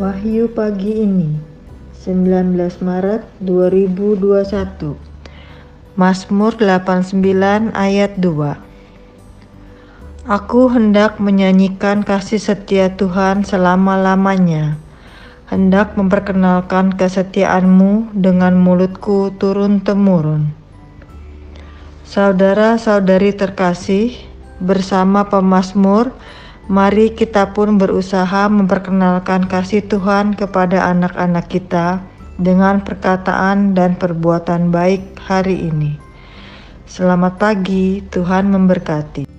Wahyu pagi ini 19 Maret 2021 Mazmur 89 ayat 2 Aku hendak menyanyikan kasih setia Tuhan selama-lamanya. Hendak memperkenalkan kesetiaanmu dengan mulutku turun-temurun. Saudara-saudari terkasih, bersama pemazmur, Mari kita pun berusaha memperkenalkan kasih Tuhan kepada anak-anak kita dengan perkataan dan perbuatan baik hari ini. Selamat pagi, Tuhan memberkati.